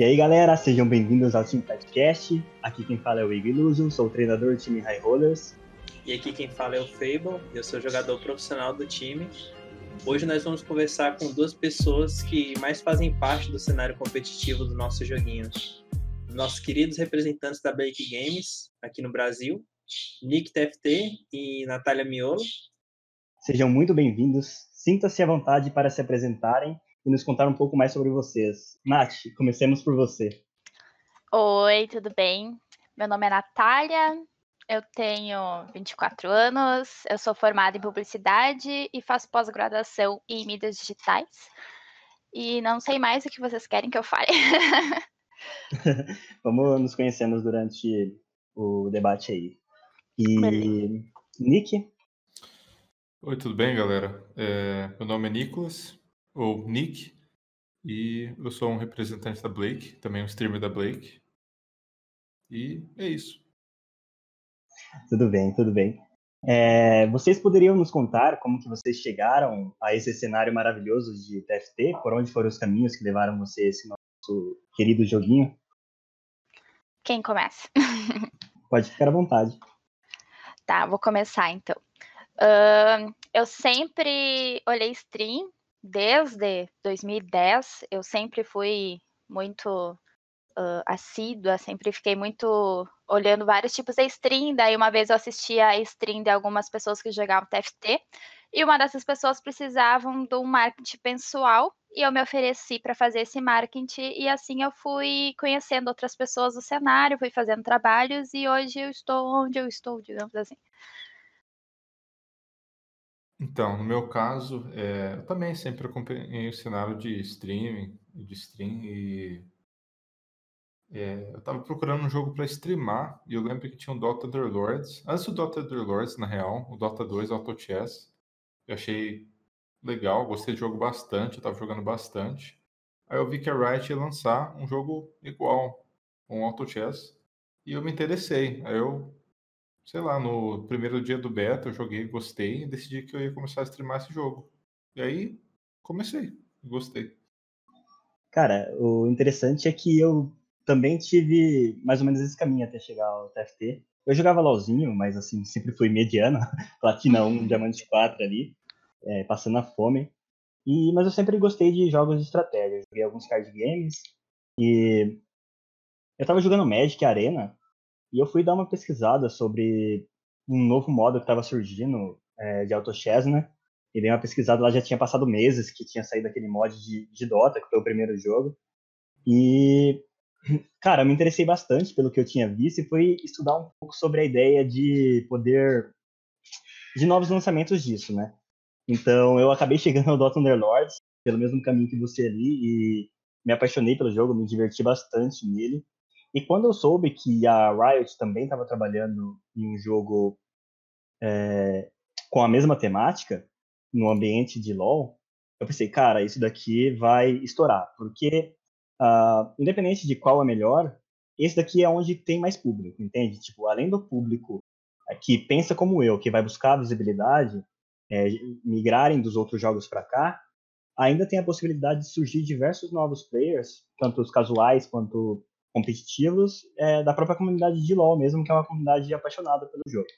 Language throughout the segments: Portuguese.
E aí, galera, sejam bem-vindos ao Team Podcast. Aqui quem fala é o Igor Iluso, sou o treinador do time High Rollers. E aqui quem fala é o Fable, eu sou jogador profissional do time. Hoje nós vamos conversar com duas pessoas que mais fazem parte do cenário competitivo do nosso joguinho. Nossos queridos representantes da Blake Games aqui no Brasil, Nick TFT e Natália Miolo. Sejam muito bem-vindos. Sinta-se à vontade para se apresentarem e nos contar um pouco mais sobre vocês. Nath, comecemos por você. Oi, tudo bem? Meu nome é Natália, eu tenho 24 anos, eu sou formada em publicidade e faço pós-graduação em mídias digitais. E não sei mais o que vocês querem que eu fale. Vamos nos conhecendo durante o debate aí. E Beleza. Nick? Oi, tudo bem, galera? É, meu nome é Nicolas, ou Nick, e eu sou um representante da Blake, também um streamer da Blake. E é isso. Tudo bem, tudo bem. É, vocês poderiam nos contar como que vocês chegaram a esse cenário maravilhoso de TFT? Por onde foram os caminhos que levaram você a esse nosso querido joguinho? Quem começa? Pode ficar à vontade. Tá, vou começar então. Uh, eu sempre olhei stream desde 2010. Eu sempre fui muito uh, assídua, sempre fiquei muito olhando vários tipos de stream. Daí uma vez eu assisti a stream de algumas pessoas que jogavam TFT e uma dessas pessoas precisavam de um marketing pessoal e eu me ofereci para fazer esse marketing e assim eu fui conhecendo outras pessoas do cenário, fui fazendo trabalhos e hoje eu estou onde eu estou, digamos assim. Então, no meu caso, é, eu também sempre acompanhei o cenário de streaming, de stream e é, eu estava procurando um jogo para streamar e eu lembro que tinha um Dota Underlords. Antes do Dota Underlords, na real, o Dota 2 Auto Chess. Eu achei legal, gostei do jogo bastante, eu estava jogando bastante. Aí eu vi que a Riot ia lançar um jogo igual, um Auto Chess, e eu me interessei. Aí eu, sei lá, no primeiro dia do beta eu joguei, gostei e decidi que eu ia começar a streamar esse jogo. E aí comecei, gostei. Cara, o interessante é que eu também tive mais ou menos esse caminho até chegar ao TFT. Eu jogava LOLzinho, mas assim, sempre fui mediano, platina 1, diamante 4 ali, é, passando a fome. E, mas eu sempre gostei de jogos de estratégia. Joguei alguns card games e eu tava jogando Magic Arena e eu fui dar uma pesquisada sobre um novo modo que estava surgindo é, de Auto Chess, né? E dei uma pesquisada lá, já tinha passado meses que tinha saído aquele mod de, de Dota, que foi o primeiro jogo. E Cara, eu me interessei bastante pelo que eu tinha visto e foi estudar um pouco sobre a ideia de poder. de novos lançamentos disso, né? Então eu acabei chegando ao Dota Underlords pelo mesmo caminho que você ali e me apaixonei pelo jogo, me diverti bastante nele. E quando eu soube que a Riot também estava trabalhando em um jogo é, com a mesma temática, no ambiente de LoL, eu pensei, cara, isso daqui vai estourar, porque uh, independente de qual é melhor, esse daqui é onde tem mais público, entende? Tipo, além do público é, que pensa como eu, que vai buscar visibilidade, é, migrarem dos outros jogos para cá, ainda tem a possibilidade de surgir diversos novos players, tanto os casuais quanto competitivos, é, da própria comunidade de LoL mesmo, que é uma comunidade apaixonada pelo jogo,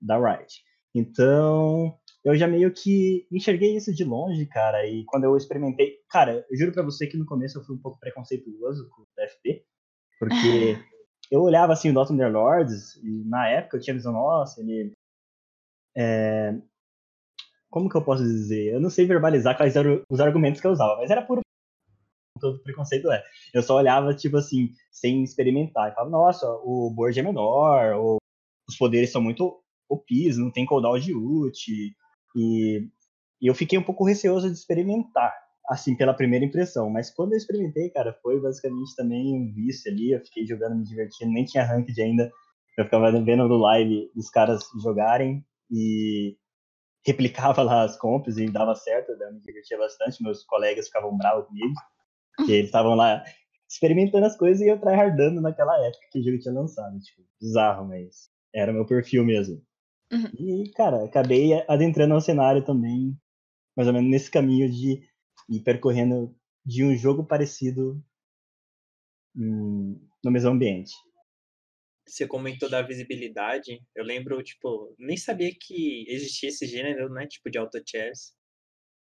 da Riot. Então, eu já meio que enxerguei isso de longe, cara, e quando eu experimentei, cara, eu juro para você que no começo eu fui um pouco preconceituoso com o TFT, porque eu olhava assim o Dota Underlords, e na época eu tinha visão, nossa, ele é, como que eu posso dizer? Eu não sei verbalizar quais eram os argumentos que eu usava, mas era puro todo preconceito é. Eu só olhava, tipo assim, sem experimentar. E falava, nossa, o board é menor, ou os poderes são muito OPs, não tem cooldown de ult, e, e eu fiquei um pouco receoso de experimentar, assim, pela primeira impressão. Mas quando eu experimentei, cara, foi basicamente também um vício ali. Eu fiquei jogando, me divertindo, nem tinha ranked ainda. Eu ficava vendo no live dos caras jogarem e replicava lá as comps e dava certo, eu me divertia bastante. Meus colegas ficavam bravos comigo, porque eles estavam lá experimentando as coisas e eu tryhardando naquela época que o jogo tinha lançado. Tipo, bizarro, mas era meu perfil mesmo. Uhum. E, cara, acabei adentrando ao cenário também, mais ou menos nesse caminho de ir percorrendo de um jogo parecido hum, no mesmo ambiente. Você comentou da visibilidade. Eu lembro, tipo, nem sabia que existia esse gênero, né? Tipo, de auto chess.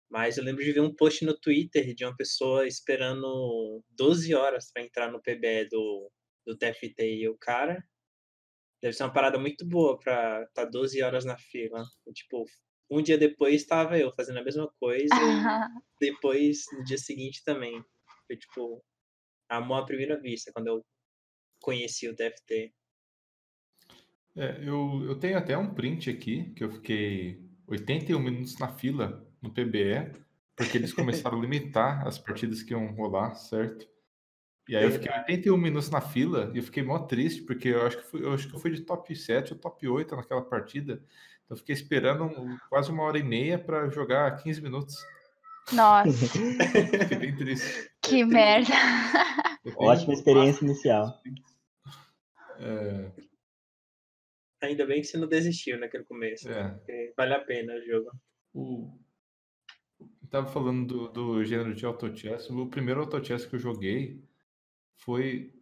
Mas eu lembro de ver um post no Twitter de uma pessoa esperando 12 horas para entrar no PBE do, do TFT. E o cara deve ser uma parada muito boa para estar tá 12 horas na fila. E, tipo, um dia depois estava eu fazendo a mesma coisa. e depois, no dia seguinte também. Foi, tipo, amor à primeira vista, quando eu conheci o TFT. É, eu, eu tenho até um print aqui, que eu fiquei 81 minutos na fila no PBE, porque eles começaram a limitar as partidas que iam rolar, certo? E aí eu fiquei 81 minutos na fila e eu fiquei mó triste, porque eu acho que, fui, eu acho que eu fui de top 7 ou top 8 naquela partida. Então eu fiquei esperando quase uma hora e meia para jogar 15 minutos. Nossa. fiquei bem triste. Que merda. Ótima experiência inicial. É... Ainda bem que você não desistiu naquele começo. É. Vale a pena o jogo. O, Tava falando do, do gênero de auto chess. O primeiro auto chess que eu joguei foi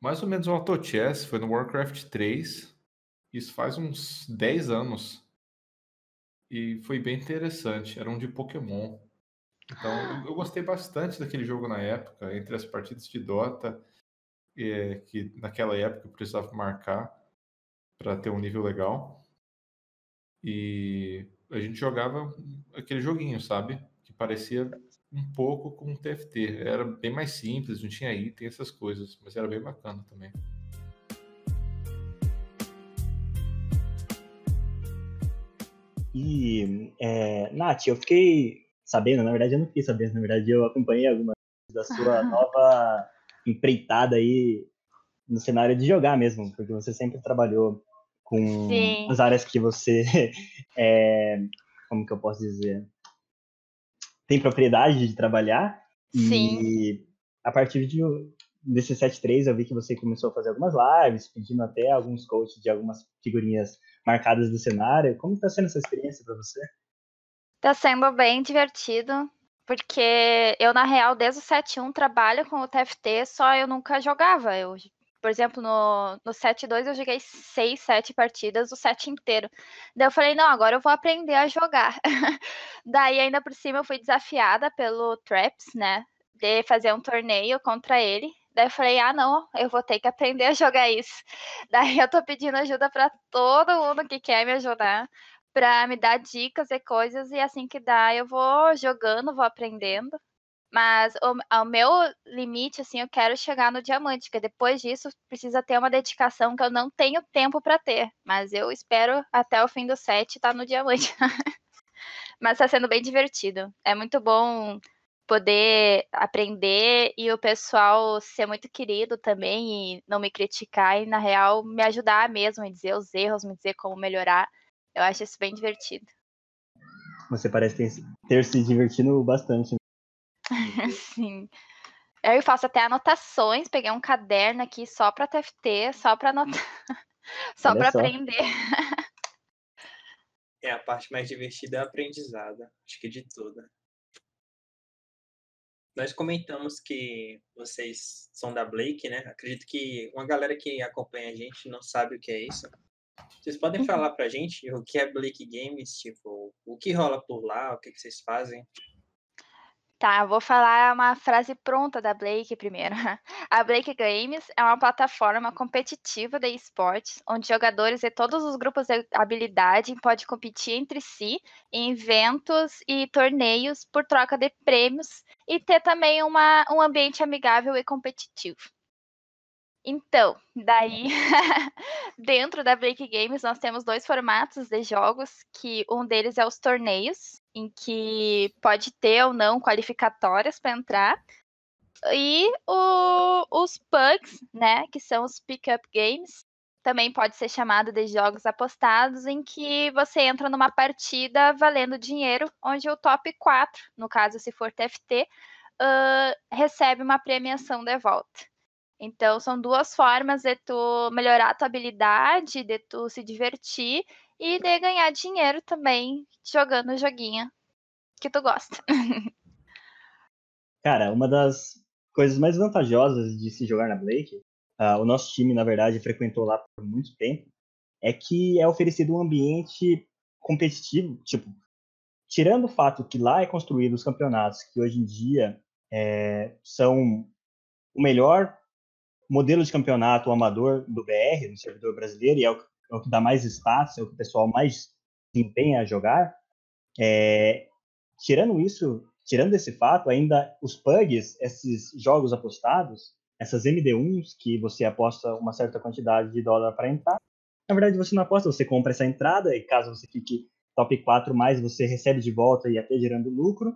mais ou menos um auto chess, foi no Warcraft 3. Isso faz uns 10 anos. E foi bem interessante. Era um de Pokémon. Então, eu gostei bastante daquele jogo na época, entre as partidas de Dota, é, que naquela época eu precisava marcar para ter um nível legal. E a gente jogava aquele joguinho, sabe? Que parecia um pouco com o TFT. Era bem mais simples, não tinha item, essas coisas, mas era bem bacana também. E, é, Nath, eu fiquei sabendo, na verdade eu não fiquei sabendo, na verdade eu acompanhei algumas da sua nova empreitada aí no cenário de jogar mesmo, porque você sempre trabalhou com Sim. as áreas que você é, como que eu posso dizer? Tem propriedade de trabalhar? Sim. e a partir de desse 7.3 eu vi que você começou a fazer algumas lives pedindo até alguns coaches de algumas figurinhas marcadas do cenário. Como está sendo essa experiência para você? Está sendo bem divertido porque eu na real desde o 7.1 trabalho com o TFT só eu nunca jogava. Eu por exemplo, no, no 7-2 eu joguei 6, 7 partidas, o set inteiro. Daí eu falei, não, agora eu vou aprender a jogar. Daí, ainda por cima, eu fui desafiada pelo Traps, né? De fazer um torneio contra ele. Daí eu falei, ah, não, eu vou ter que aprender a jogar isso. Daí eu tô pedindo ajuda para todo mundo que quer me ajudar, para me dar dicas e coisas, e assim que dá, eu vou jogando, vou aprendendo. Mas o, o meu limite, assim, eu quero chegar no diamante, porque depois disso precisa ter uma dedicação que eu não tenho tempo para ter. Mas eu espero até o fim do set estar tá no diamante. Mas está sendo bem divertido. É muito bom poder aprender e o pessoal ser muito querido também e não me criticar e, na real, me ajudar mesmo, me dizer os erros, me dizer como melhorar. Eu acho isso bem divertido. Você parece ter, ter se divertido bastante Sim. Eu faço até anotações, peguei um caderno aqui só para TFT, só para anotar, só para aprender. É, a parte mais divertida é a aprendizada, acho que de tudo. Nós comentamos que vocês são da Blake, né? Acredito que uma galera que acompanha a gente não sabe o que é isso. Vocês podem uhum. falar pra gente o que é Blake Games, tipo, o que rola por lá, o que, que vocês fazem? Tá, vou falar uma frase pronta da Blake primeiro. A Blake Games é uma plataforma competitiva de esportes, onde jogadores de todos os grupos de habilidade podem competir entre si em eventos e torneios por troca de prêmios e ter também uma, um ambiente amigável e competitivo. Então, daí, dentro da Blake Games, nós temos dois formatos de jogos, que um deles é os torneios, em que pode ter ou não qualificatórias para entrar, e o, os pugs, né, que são os pick-up games, também pode ser chamado de jogos apostados, em que você entra numa partida valendo dinheiro, onde o top 4, no caso se for TFT, uh, recebe uma premiação de volta. Então, são duas formas de tu melhorar a tua habilidade, de tu se divertir e de ganhar dinheiro também jogando o joguinho que tu gosta. Cara, uma das coisas mais vantajosas de se jogar na Blake, uh, o nosso time, na verdade, frequentou lá por muito tempo, é que é oferecido um ambiente competitivo, tipo, tirando o fato que lá é construído os campeonatos, que hoje em dia é, são o melhor modelo de campeonato amador do BR, no servidor brasileiro, e é o, é o que dá mais status, é o que o pessoal mais se empenha a jogar. É, tirando isso, tirando esse fato, ainda os pugs, esses jogos apostados, essas MD1s que você aposta uma certa quantidade de dólar para entrar, na verdade você não aposta, você compra essa entrada e caso você fique top 4 mais, você recebe de volta e até gerando lucro.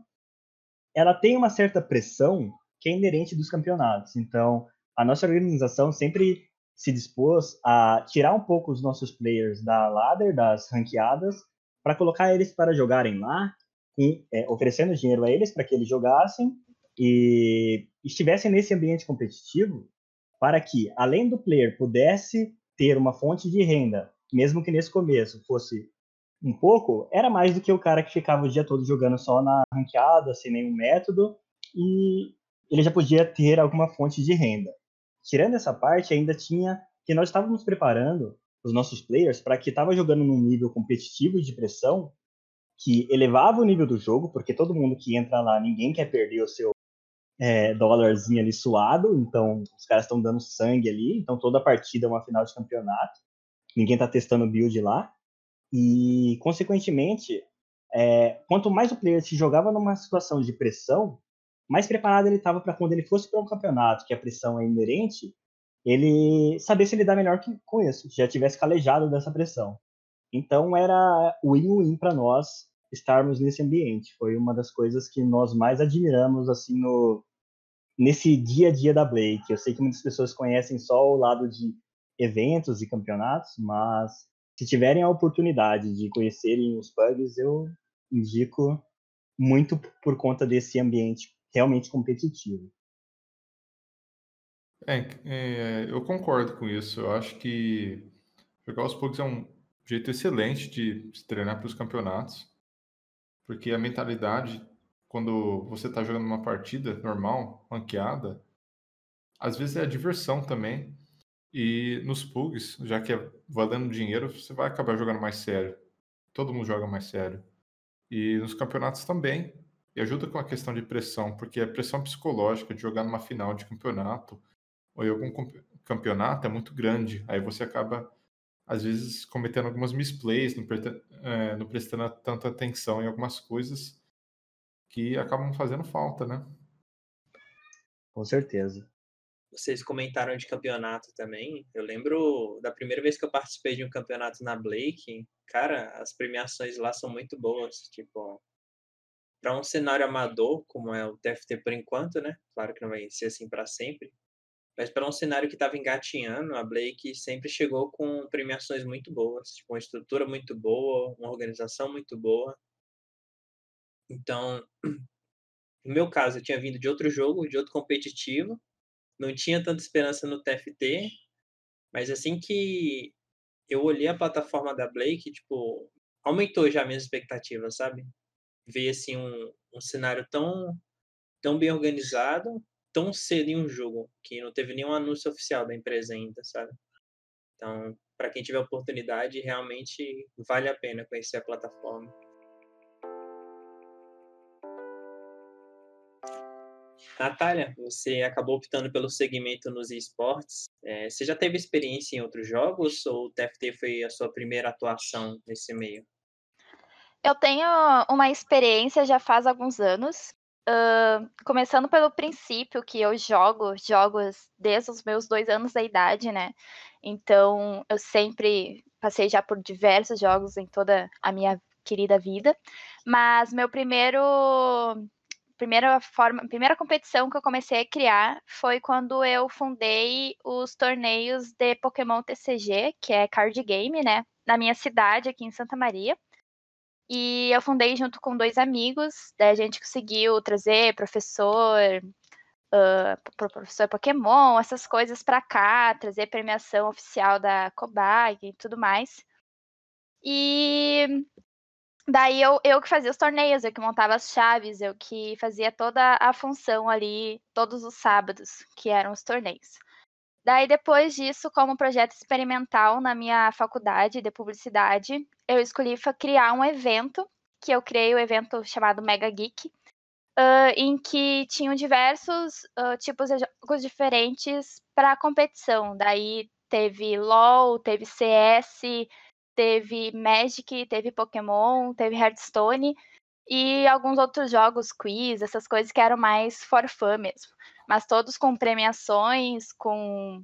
Ela tem uma certa pressão que é inerente dos campeonatos. Então, a nossa organização sempre se dispôs a tirar um pouco os nossos players da ladder, das ranqueadas, para colocar eles para jogarem lá, com, é, oferecendo dinheiro a eles para que eles jogassem e estivessem nesse ambiente competitivo, para que, além do player pudesse ter uma fonte de renda, mesmo que nesse começo fosse um pouco, era mais do que o cara que ficava o dia todo jogando só na ranqueada, sem nenhum método, e ele já podia ter alguma fonte de renda. Tirando essa parte, ainda tinha que nós estávamos preparando os nossos players para que estava jogando num nível competitivo e de pressão que elevava o nível do jogo, porque todo mundo que entra lá, ninguém quer perder o seu é, dólarzinho ali suado, então os caras estão dando sangue ali, então toda partida é uma final de campeonato, ninguém está testando build lá, e consequentemente, é, quanto mais o player se jogava numa situação de pressão, mais preparado ele estava para quando ele fosse para um campeonato, que a pressão é inerente, ele saber se lidar melhor que, com isso, já tivesse calejado dessa pressão. Então era win-win para nós estarmos nesse ambiente. Foi uma das coisas que nós mais admiramos assim no nesse dia a dia da Blake. Eu sei que muitas pessoas conhecem só o lado de eventos e campeonatos, mas se tiverem a oportunidade de conhecerem os pugs, eu indico muito por conta desse ambiente realmente competitivo. É, é, eu concordo com isso. Eu acho que jogar os pugs é um jeito excelente de se treinar para os campeonatos, porque a mentalidade, quando você está jogando uma partida normal, ranqueada, às vezes é a diversão também. E nos pugs, já que é valendo dinheiro, você vai acabar jogando mais sério. Todo mundo joga mais sério. E nos campeonatos também. E ajuda com a questão de pressão, porque a pressão psicológica de jogar numa final de campeonato ou em algum campeonato é muito grande. Aí você acaba, às vezes, cometendo algumas misplays, não, é, não prestando tanta atenção em algumas coisas que acabam fazendo falta, né? Com certeza. Vocês comentaram de campeonato também. Eu lembro da primeira vez que eu participei de um campeonato na Blake. Cara, as premiações lá são muito boas. Tipo, para um cenário amador, como é o TFT por enquanto, né? Claro que não vai ser assim para sempre. Mas para um cenário que estava engatinhando, a Blake sempre chegou com premiações muito boas, tipo, uma estrutura muito boa, uma organização muito boa. Então, no meu caso, eu tinha vindo de outro jogo, de outro competitivo, não tinha tanta esperança no TFT, mas assim que eu olhei a plataforma da Blake, tipo, aumentou já minhas expectativas, sabe? Ver assim um, um cenário tão tão bem organizado, tão cedo em um jogo, que não teve nenhum anúncio oficial da empresa ainda, sabe? Então, para quem tiver oportunidade, realmente vale a pena conhecer a plataforma. Natália, você acabou optando pelo segmento nos esportes. É, você já teve experiência em outros jogos ou o TFT foi a sua primeira atuação nesse meio? Eu tenho uma experiência já faz alguns anos. Uh, começando pelo princípio que eu jogo jogos desde os meus dois anos da idade, né? Então eu sempre passei já por diversos jogos em toda a minha querida vida. Mas meu primeiro primeira forma, primeira competição que eu comecei a criar foi quando eu fundei os torneios de Pokémon TCG, que é card game, né, na minha cidade aqui em Santa Maria. E eu fundei junto com dois amigos, daí a gente conseguiu trazer professor, uh, professor Pokémon, essas coisas para cá, trazer premiação oficial da Cobai e tudo mais. E Daí eu, eu que fazia os torneios, eu que montava as chaves, eu que fazia toda a função ali, todos os sábados, que eram os torneios. Daí, depois disso, como projeto experimental na minha faculdade de publicidade, eu escolhi criar um evento, que eu criei o um evento chamado Mega Geek, uh, em que tinham diversos uh, tipos de jogos diferentes para competição. Daí teve LOL, teve CS, teve Magic, teve Pokémon, teve Hearthstone e alguns outros jogos, quiz, essas coisas que eram mais for fun mesmo. Mas todos com premiações, com.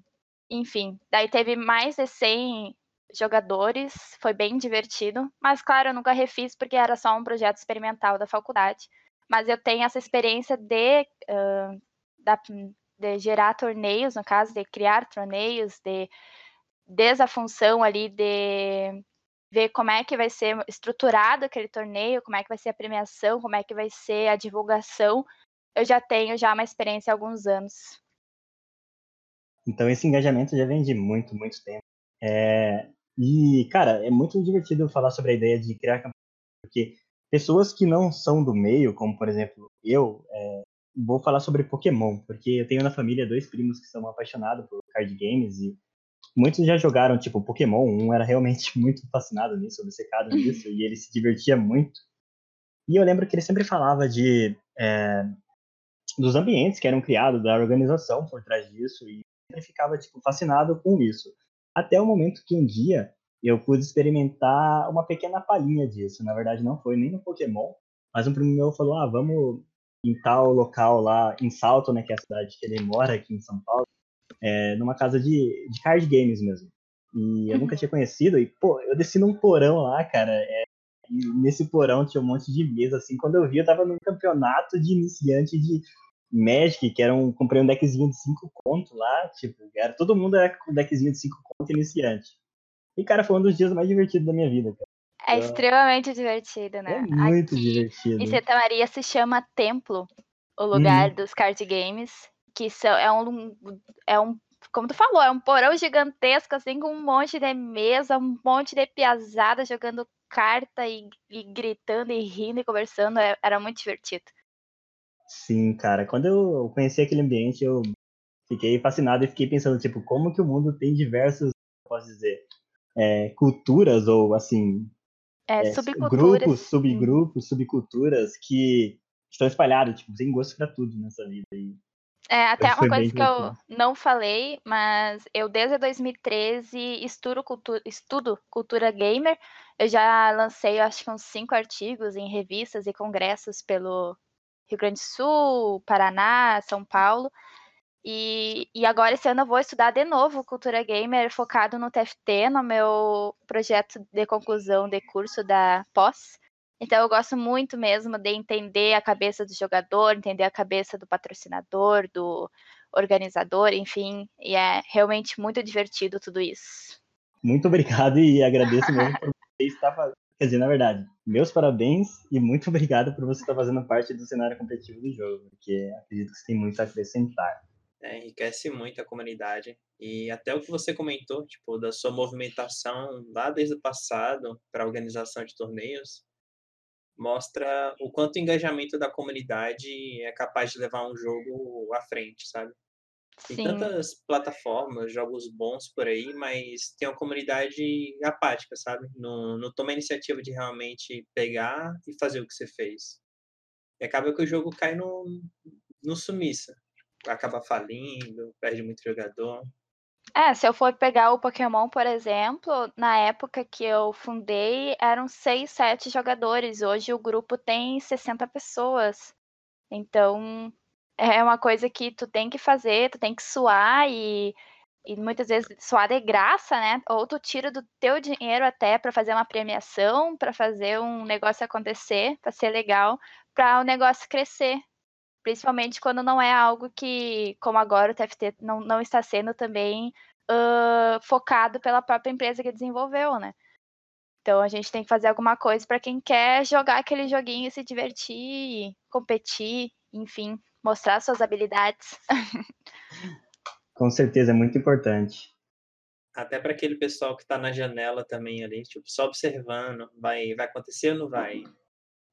Enfim, daí teve mais de 100 jogadores, foi bem divertido. Mas, claro, eu nunca refiz porque era só um projeto experimental da faculdade. Mas eu tenho essa experiência de, uh, da, de gerar torneios, no caso, de criar torneios, de desde a função ali de ver como é que vai ser estruturado aquele torneio, como é que vai ser a premiação, como é que vai ser a divulgação. Eu já tenho já uma experiência há alguns anos. Então esse engajamento já vem de muito, muito tempo. É... E, cara, é muito divertido falar sobre a ideia de criar campanha, porque pessoas que não são do meio, como por exemplo eu, é... vou falar sobre Pokémon, porque eu tenho na família dois primos que são apaixonados por card games e muitos já jogaram, tipo, Pokémon, um era realmente muito fascinado nisso, obcecado nisso, e ele se divertia muito. E eu lembro que ele sempre falava de é, dos ambientes que eram criados, da organização por trás disso, e sempre ficava, tipo, fascinado com isso. Até o momento que um dia eu pude experimentar uma pequena palhinha disso. Na verdade, não foi nem no Pokémon, mas um primo meu falou, ah, vamos em tal local lá, em Salto, né, que é a cidade que ele mora aqui em São Paulo, é, numa casa de, de card games mesmo. E eu uhum. nunca tinha conhecido, e, pô, eu desci num porão lá, cara, é, e nesse porão tinha um monte de mesa, assim, quando eu vi, eu tava num campeonato de iniciante de Magic, que era um, comprei um deckzinho de 5 conto lá, tipo, era, todo mundo era com um deckzinho de 5 conto iniciante. E, cara, foi um dos dias mais divertidos da minha vida, cara. É extremamente divertido, né? É muito Aqui, divertido. Em Santa Maria se chama Templo, o lugar uhum. dos card games que são, é um é um como tu falou, é um porão gigantesco, assim, com um monte de mesa, um monte de piazada jogando carta e, e gritando e rindo e conversando, é, era muito divertido. Sim, cara, quando eu conheci aquele ambiente, eu fiquei fascinado e fiquei pensando, tipo, como que o mundo tem diversos, posso dizer, é, culturas ou, assim, é, é, grupos, subgrupos, subculturas que estão espalhados, tipo, tem gosto para tudo nessa vida. E é, até uma coisa que eu não falei, mas eu desde 2013 estudo cultura, estudo cultura gamer. Eu já lancei, acho que uns cinco artigos em revistas e congressos pelo Rio Grande do Sul, Paraná, São Paulo. E, e agora esse ano eu vou estudar de novo cultura gamer focado no TFT, no meu projeto de conclusão de curso da pós. Então eu gosto muito mesmo de entender a cabeça do jogador, entender a cabeça do patrocinador, do organizador, enfim, e é realmente muito divertido tudo isso. Muito obrigado e agradeço mesmo por você estar fazendo. Quer dizer, na verdade, meus parabéns e muito obrigado por você estar fazendo parte do cenário competitivo do jogo, porque acredito que você tem muito a acrescentar. É, enriquece muito a comunidade. E até o que você comentou, tipo, da sua movimentação lá desde o passado para a organização de torneios, mostra o quanto o engajamento da comunidade é capaz de levar um jogo à frente, sabe? Tem Sim. tantas plataformas, jogos bons por aí, mas tem uma comunidade apática, sabe? Não, não toma a iniciativa de realmente pegar e fazer o que você fez. E acaba que o jogo cai no, no sumiça. Acaba falindo, perde muito jogador. É, se eu for pegar o Pokémon, por exemplo, na época que eu fundei, eram 6, 7 jogadores. Hoje o grupo tem 60 pessoas. Então, é uma coisa que tu tem que fazer, tu tem que suar e, e muitas vezes suar de graça, né? Ou tu tira do teu dinheiro até para fazer uma premiação, para fazer um negócio acontecer, para ser legal, para o negócio crescer. Principalmente quando não é algo que, como agora o TFT não, não está sendo também uh, focado pela própria empresa que desenvolveu, né? Então a gente tem que fazer alguma coisa para quem quer jogar aquele joguinho, se divertir, competir, enfim, mostrar suas habilidades. Com certeza, é muito importante. até para aquele pessoal que está na janela também ali, tipo, só observando, vai, vai acontecer ou não vai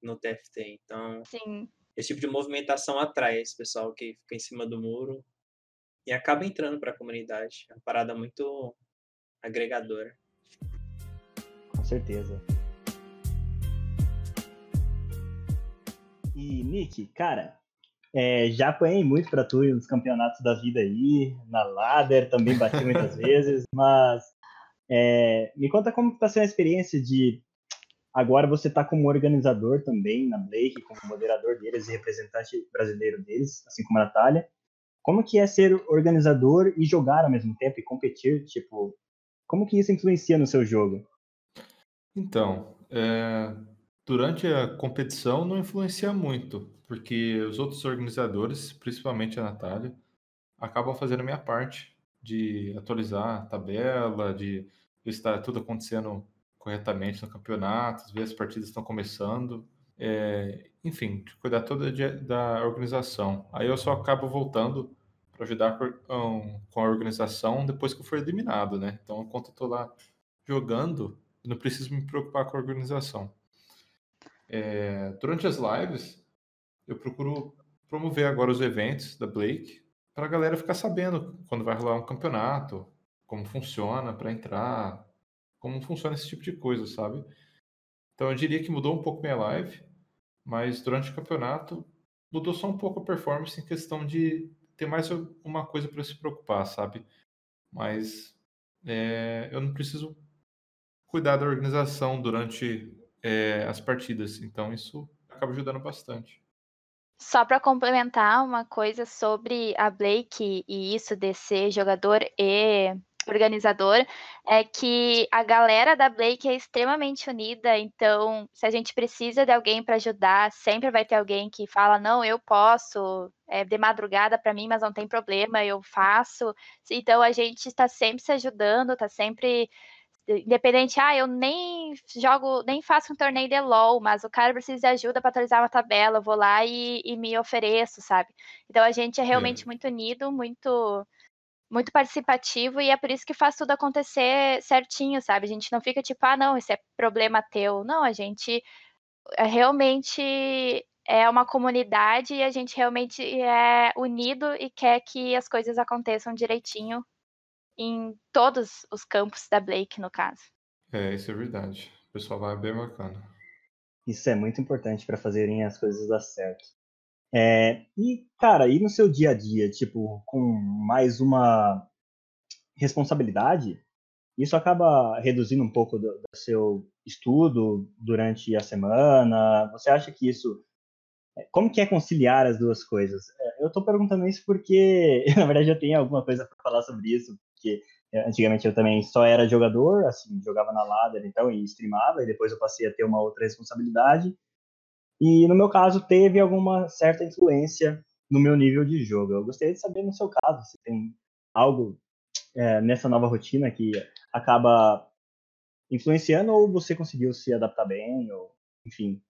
no TFT. Então, Sim. Esse tipo de movimentação atrai esse pessoal que fica em cima do muro e acaba entrando para a comunidade. É uma parada muito agregadora. Com certeza. E, Nick, cara, é, já apanhei muito pra tu nos campeonatos da vida aí, na ladder, também bati muitas vezes, mas é, me conta como está sendo a experiência de agora você tá como organizador também na Blake, como moderador deles e representante brasileiro deles, assim como a Natália. Como que é ser organizador e jogar ao mesmo tempo e competir? Tipo, como que isso influencia no seu jogo? Então, é, durante a competição não influencia muito, porque os outros organizadores, principalmente a Natália, acabam fazendo a minha parte de atualizar a tabela, de está tudo acontecendo corretamente no campeonato, ver se as partidas estão começando, é, enfim, de cuidar toda de, da organização. Aí eu só acabo voltando para ajudar com, com a organização depois que eu for eliminado, né? Então, enquanto eu estou lá jogando, não preciso me preocupar com a organização. É, durante as lives, eu procuro promover agora os eventos da Blake para a galera ficar sabendo quando vai rolar um campeonato, como funciona para entrar, como funciona esse tipo de coisa, sabe? Então eu diria que mudou um pouco minha live, mas durante o campeonato mudou só um pouco a performance em questão de ter mais uma coisa para se preocupar, sabe? Mas é, eu não preciso cuidar da organização durante é, as partidas, então isso acaba ajudando bastante. Só para complementar uma coisa sobre a Blake e isso de ser jogador e organizador, é que a galera da Blake é extremamente unida, então se a gente precisa de alguém para ajudar, sempre vai ter alguém que fala: não, eu posso, é de madrugada para mim, mas não tem problema, eu faço. Então a gente está sempre se ajudando, está sempre independente, ah, eu nem jogo, nem faço um torneio de LOL, mas o cara precisa de ajuda para atualizar uma tabela, eu vou lá e, e, me ofereço, sabe? Então a gente é realmente é. muito unido, muito muito participativo e é por isso que faz tudo acontecer certinho, sabe? A gente não fica tipo, ah, não, isso é problema teu. Não, a gente é realmente é uma comunidade e a gente realmente é unido e quer que as coisas aconteçam direitinho em todos os campos da Blake, no caso. É, isso é verdade. O pessoal vai bem bacana. Isso é muito importante para fazerem as coisas dar certo. É, e, cara, e no seu dia a dia, tipo, com mais uma responsabilidade, isso acaba reduzindo um pouco do, do seu estudo durante a semana? Você acha que isso como que é conciliar as duas coisas? É, eu estou perguntando isso porque, na verdade, eu tenho alguma coisa para falar sobre isso, porque é, antigamente eu também só era jogador, assim, jogava na ladder, então, e streamava, e depois eu passei a ter uma outra responsabilidade. E no meu caso, teve alguma certa influência no meu nível de jogo. Eu gostaria de saber, no seu caso, se tem algo é, nessa nova rotina que acaba influenciando ou você conseguiu se adaptar bem, ou enfim,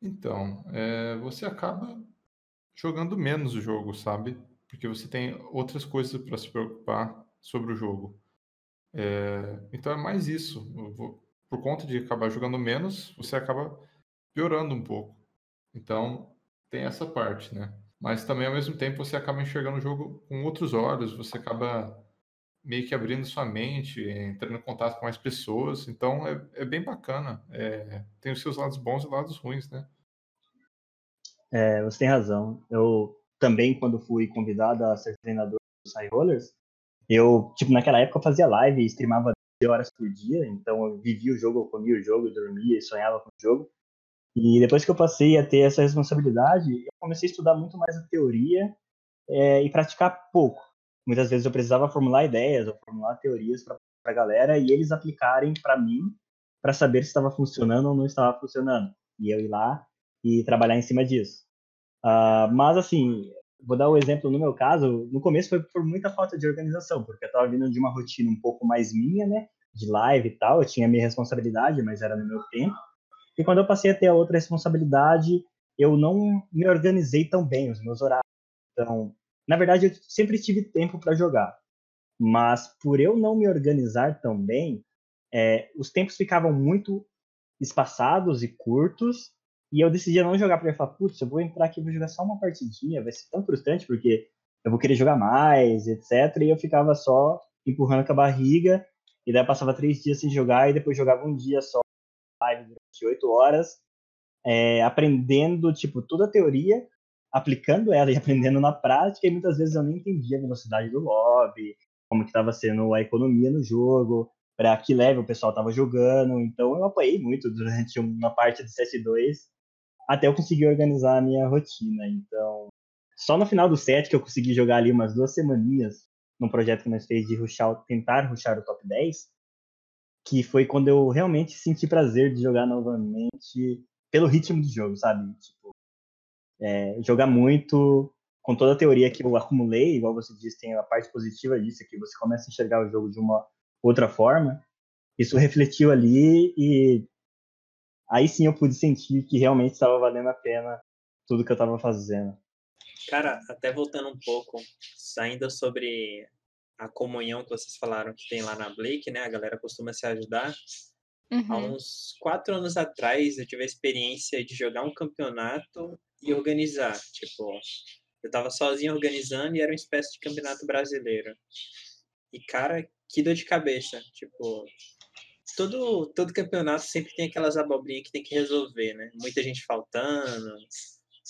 então, é, você acaba jogando menos o jogo, sabe? Porque você tem outras coisas para se preocupar sobre o jogo. É, então é mais isso. Vou, por conta de acabar jogando menos, você acaba piorando um pouco. Então tem essa parte, né? Mas também ao mesmo tempo você acaba enxergando o jogo com outros olhos, você acaba meio que abrindo sua mente, entrando em contato com mais pessoas. Então é, é bem bacana. É, tem os seus lados bons e lados ruins, né? É, você tem razão. Eu também, quando fui convidado a ser treinador High Rollers, eu, tipo, naquela época eu fazia live e streamava 10 horas por dia, então eu vivia o jogo, eu comia o jogo, eu dormia e sonhava com o jogo. E depois que eu passei a ter essa responsabilidade, eu comecei a estudar muito mais a teoria é, e praticar pouco muitas vezes eu precisava formular ideias ou formular teorias para a galera e eles aplicarem para mim para saber se estava funcionando ou não estava funcionando. E eu ir lá e trabalhar em cima disso. Uh, mas, assim, vou dar o um exemplo no meu caso. No começo foi por muita falta de organização, porque eu estava vindo de uma rotina um pouco mais minha, né? De live e tal. Eu tinha minha responsabilidade, mas era no meu tempo. E quando eu passei a ter a outra responsabilidade, eu não me organizei tão bem os meus horários. Então, na verdade, eu sempre tive tempo para jogar. Mas por eu não me organizar tão bem, é, os tempos ficavam muito espaçados e curtos, e eu decidia não jogar porque eu falar, putz, eu vou entrar aqui vou jogar só uma partidinha, vai ser tão frustrante porque eu vou querer jogar mais, etc. E eu ficava só empurrando com a barriga, e daí passava três dias sem jogar, e depois jogava um dia só, live durante oito horas, é, aprendendo, tipo, toda a teoria, aplicando ela e aprendendo na prática, e muitas vezes eu nem entendia a velocidade do lobby, como que estava sendo a economia no jogo, para que level o pessoal estava jogando, então eu apanhei muito durante uma parte do 7-2, até eu conseguir organizar a minha rotina, então só no final do set que eu consegui jogar ali umas duas semaninhas num projeto que nós fez de rushar, tentar rushar o top 10, que foi quando eu realmente senti prazer de jogar novamente pelo ritmo do jogo, sabe? Tipo, é, jogar muito com toda a teoria que eu acumulei, igual você disse, tem a parte positiva disso, que você começa a enxergar o jogo de uma outra forma. Isso refletiu ali e aí sim eu pude sentir que realmente estava valendo a pena tudo que eu estava fazendo. Cara, até voltando um pouco, ainda sobre a comunhão que vocês falaram que tem lá na Blake, né? A galera costuma se ajudar. Uhum. Há uns quatro anos atrás, eu tive a experiência de jogar um campeonato e organizar. Tipo, eu tava sozinho organizando e era uma espécie de campeonato brasileiro. E, cara, que dor de cabeça. Tipo, todo, todo campeonato sempre tem aquelas abobrinhas que tem que resolver, né? Muita gente faltando,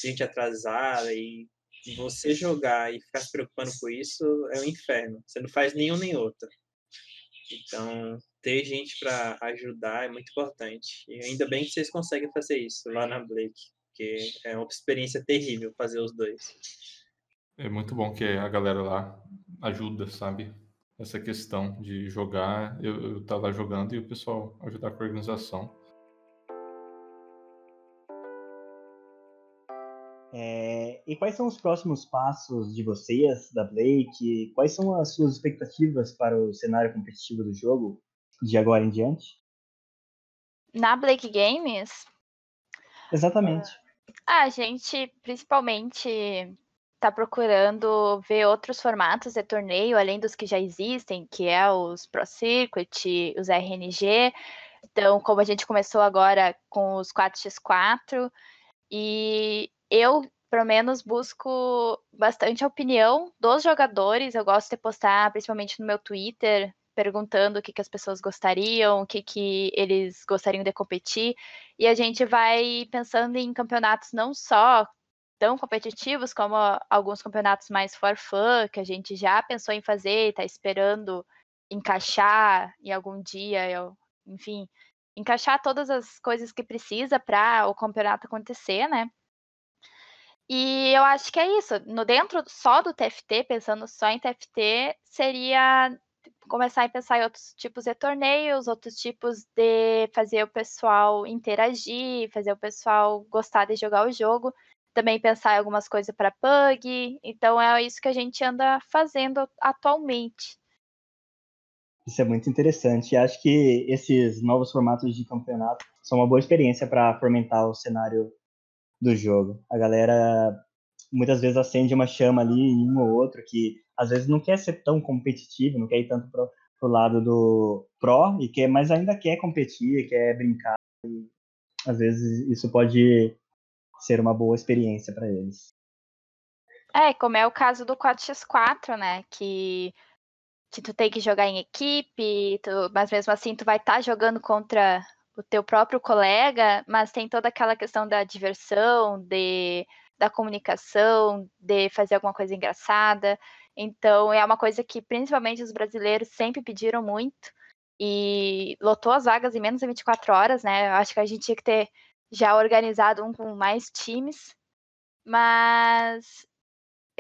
gente atrasada e você jogar e ficar se preocupando com isso é um inferno. Você não faz nenhum nem outro. Então, ter gente para ajudar é muito importante. E ainda bem que vocês conseguem fazer isso lá na Blake, porque é uma experiência terrível fazer os dois. É muito bom que a galera lá ajuda, sabe? Essa questão de jogar, eu, eu tá lá jogando e o pessoal ajudar com a organização. É, e quais são os próximos passos de vocês, da Blake? Quais são as suas expectativas para o cenário competitivo do jogo de agora em diante? Na Blake Games? Exatamente. Ah, a gente principalmente está procurando ver outros formatos de torneio, além dos que já existem, que é os Pro Circuit, os RNG. Então, como a gente começou agora com os 4x4, e eu, pelo menos, busco bastante a opinião dos jogadores. Eu gosto de postar, principalmente no meu Twitter, perguntando o que, que as pessoas gostariam, o que, que eles gostariam de competir. E a gente vai pensando em campeonatos não só tão competitivos como alguns campeonatos mais for fun, que a gente já pensou em fazer, está esperando encaixar em algum dia, eu, enfim, encaixar todas as coisas que precisa para o campeonato acontecer, né? E eu acho que é isso. No dentro só do TFT, pensando só em TFT, seria começar a pensar em outros tipos de torneios, outros tipos de fazer o pessoal interagir, fazer o pessoal gostar de jogar o jogo. Também pensar em algumas coisas para pug. Então é isso que a gente anda fazendo atualmente. Isso é muito interessante. Acho que esses novos formatos de campeonato são uma boa experiência para fomentar o cenário do jogo. A galera muitas vezes acende uma chama ali em um ou outro que às vezes não quer ser tão competitivo, não quer ir tanto pro, pro lado do pro e quer, mas ainda quer competir, quer brincar. E, às vezes isso pode ser uma boa experiência para eles. É, como é o caso do 4x4, né? Que, que tu tem que jogar em equipe, tu, mas mesmo assim tu vai estar tá jogando contra o teu próprio colega, mas tem toda aquela questão da diversão, de, da comunicação, de fazer alguma coisa engraçada. Então, é uma coisa que principalmente os brasileiros sempre pediram muito e lotou as vagas em menos de 24 horas, né? Eu acho que a gente tinha que ter já organizado um com mais times, mas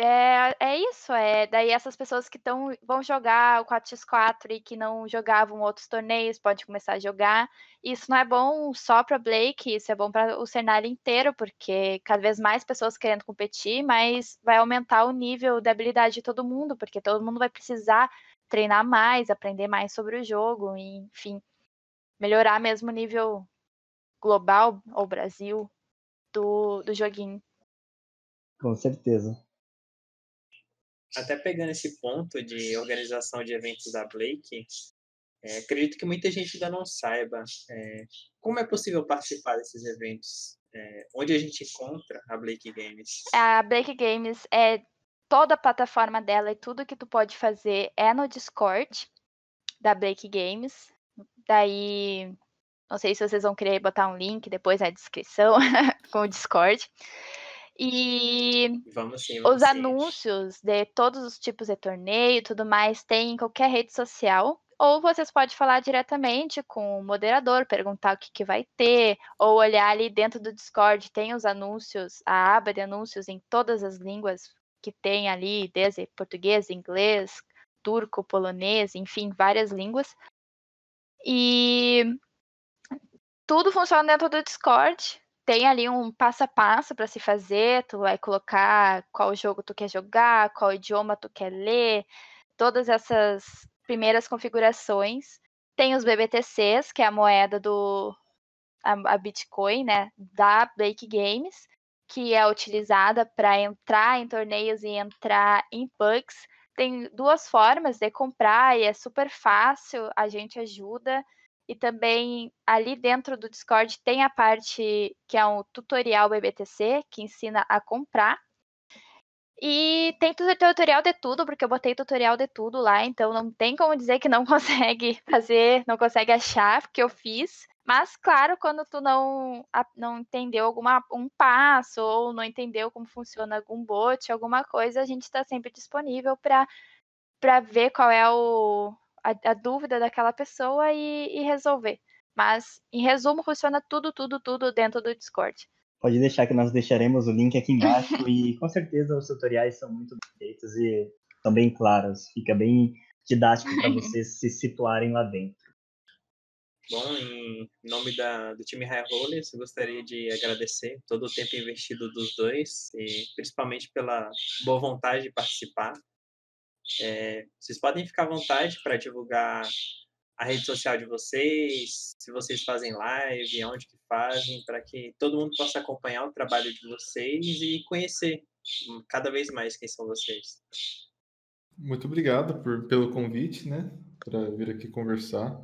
é, é isso, é daí essas pessoas que tão, vão jogar o 4x4 e que não jogavam outros torneios podem começar a jogar. Isso não é bom só para Blake, isso é bom para o cenário inteiro, porque cada vez mais pessoas querendo competir, mas vai aumentar o nível da habilidade de todo mundo, porque todo mundo vai precisar treinar mais, aprender mais sobre o jogo, e, enfim, melhorar mesmo o nível global ou Brasil do, do joguinho. Com certeza. Até pegando esse ponto de organização de eventos da Blake, é, acredito que muita gente ainda não saiba é, como é possível participar desses eventos. É, onde a gente encontra a Blake Games? A Blake Games é toda a plataforma dela e tudo que tu pode fazer é no Discord da Blake Games. Daí, não sei se vocês vão querer botar um link depois na descrição com o Discord. E vamos sim, vamos os sim. anúncios de todos os tipos de torneio e tudo mais tem em qualquer rede social. Ou vocês podem falar diretamente com o moderador, perguntar o que, que vai ter, ou olhar ali dentro do Discord, tem os anúncios, a aba de anúncios em todas as línguas que tem ali, desde português, inglês, turco, polonês, enfim, várias línguas. E tudo funciona dentro do Discord. Tem ali um passo a passo para se fazer. Tu vai colocar qual jogo tu quer jogar, qual idioma tu quer ler, todas essas primeiras configurações. Tem os BBTCs, que é a moeda do a, a Bitcoin, né, da Blake Games, que é utilizada para entrar em torneios e entrar em pugs. Tem duas formas de comprar e é super fácil, a gente ajuda. E também ali dentro do Discord tem a parte que é um tutorial BBTC, que ensina a comprar. E tem tutorial de tudo, porque eu botei tutorial de tudo lá, então não tem como dizer que não consegue fazer, não consegue achar, porque eu fiz. Mas, claro, quando tu não, não entendeu alguma, um passo ou não entendeu como funciona algum bot, alguma coisa, a gente está sempre disponível para ver qual é o, a, a, dúvida daquela pessoa e, e resolver. Mas, em resumo, funciona tudo, tudo, tudo dentro do Discord. Pode deixar que nós deixaremos o link aqui embaixo e com certeza os tutoriais são muito feitos e são bem claros. Fica bem didático para vocês se situarem lá dentro. Bom, em nome da, do time High Rollers, eu gostaria de agradecer todo o tempo investido dos dois e principalmente pela boa vontade de participar. É, vocês podem ficar à vontade para divulgar a rede social de vocês, se vocês fazem live, onde que fazem, para que todo mundo possa acompanhar o trabalho de vocês e conhecer cada vez mais quem são vocês. Muito obrigado por, pelo convite, né, para vir aqui conversar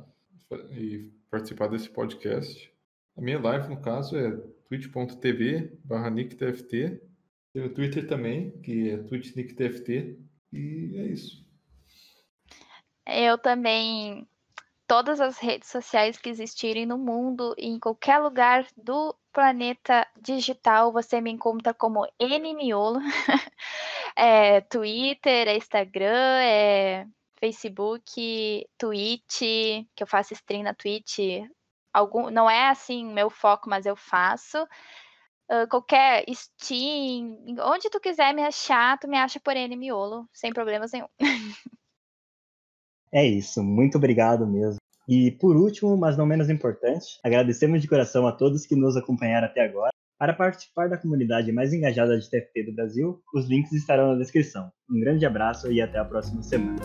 e participar desse podcast. A minha live, no caso, é twitch.tv barra nicktft. Tem o Twitter também, que é twitchnicktft. E é isso. Eu também todas as redes sociais que existirem no mundo, em qualquer lugar do planeta digital, você me encontra como Nmiolo. é Twitter, é Instagram, é Facebook, Twitch, que eu faço stream na Twitch. Algum, não é assim meu foco, mas eu faço. Qualquer Steam, onde tu quiser me achar, tu me acha por Nmiolo, sem problemas nenhum. É isso, muito obrigado mesmo. E por último, mas não menos importante, agradecemos de coração a todos que nos acompanharam até agora. Para participar da comunidade mais engajada de TFT do Brasil, os links estarão na descrição. Um grande abraço e até a próxima semana.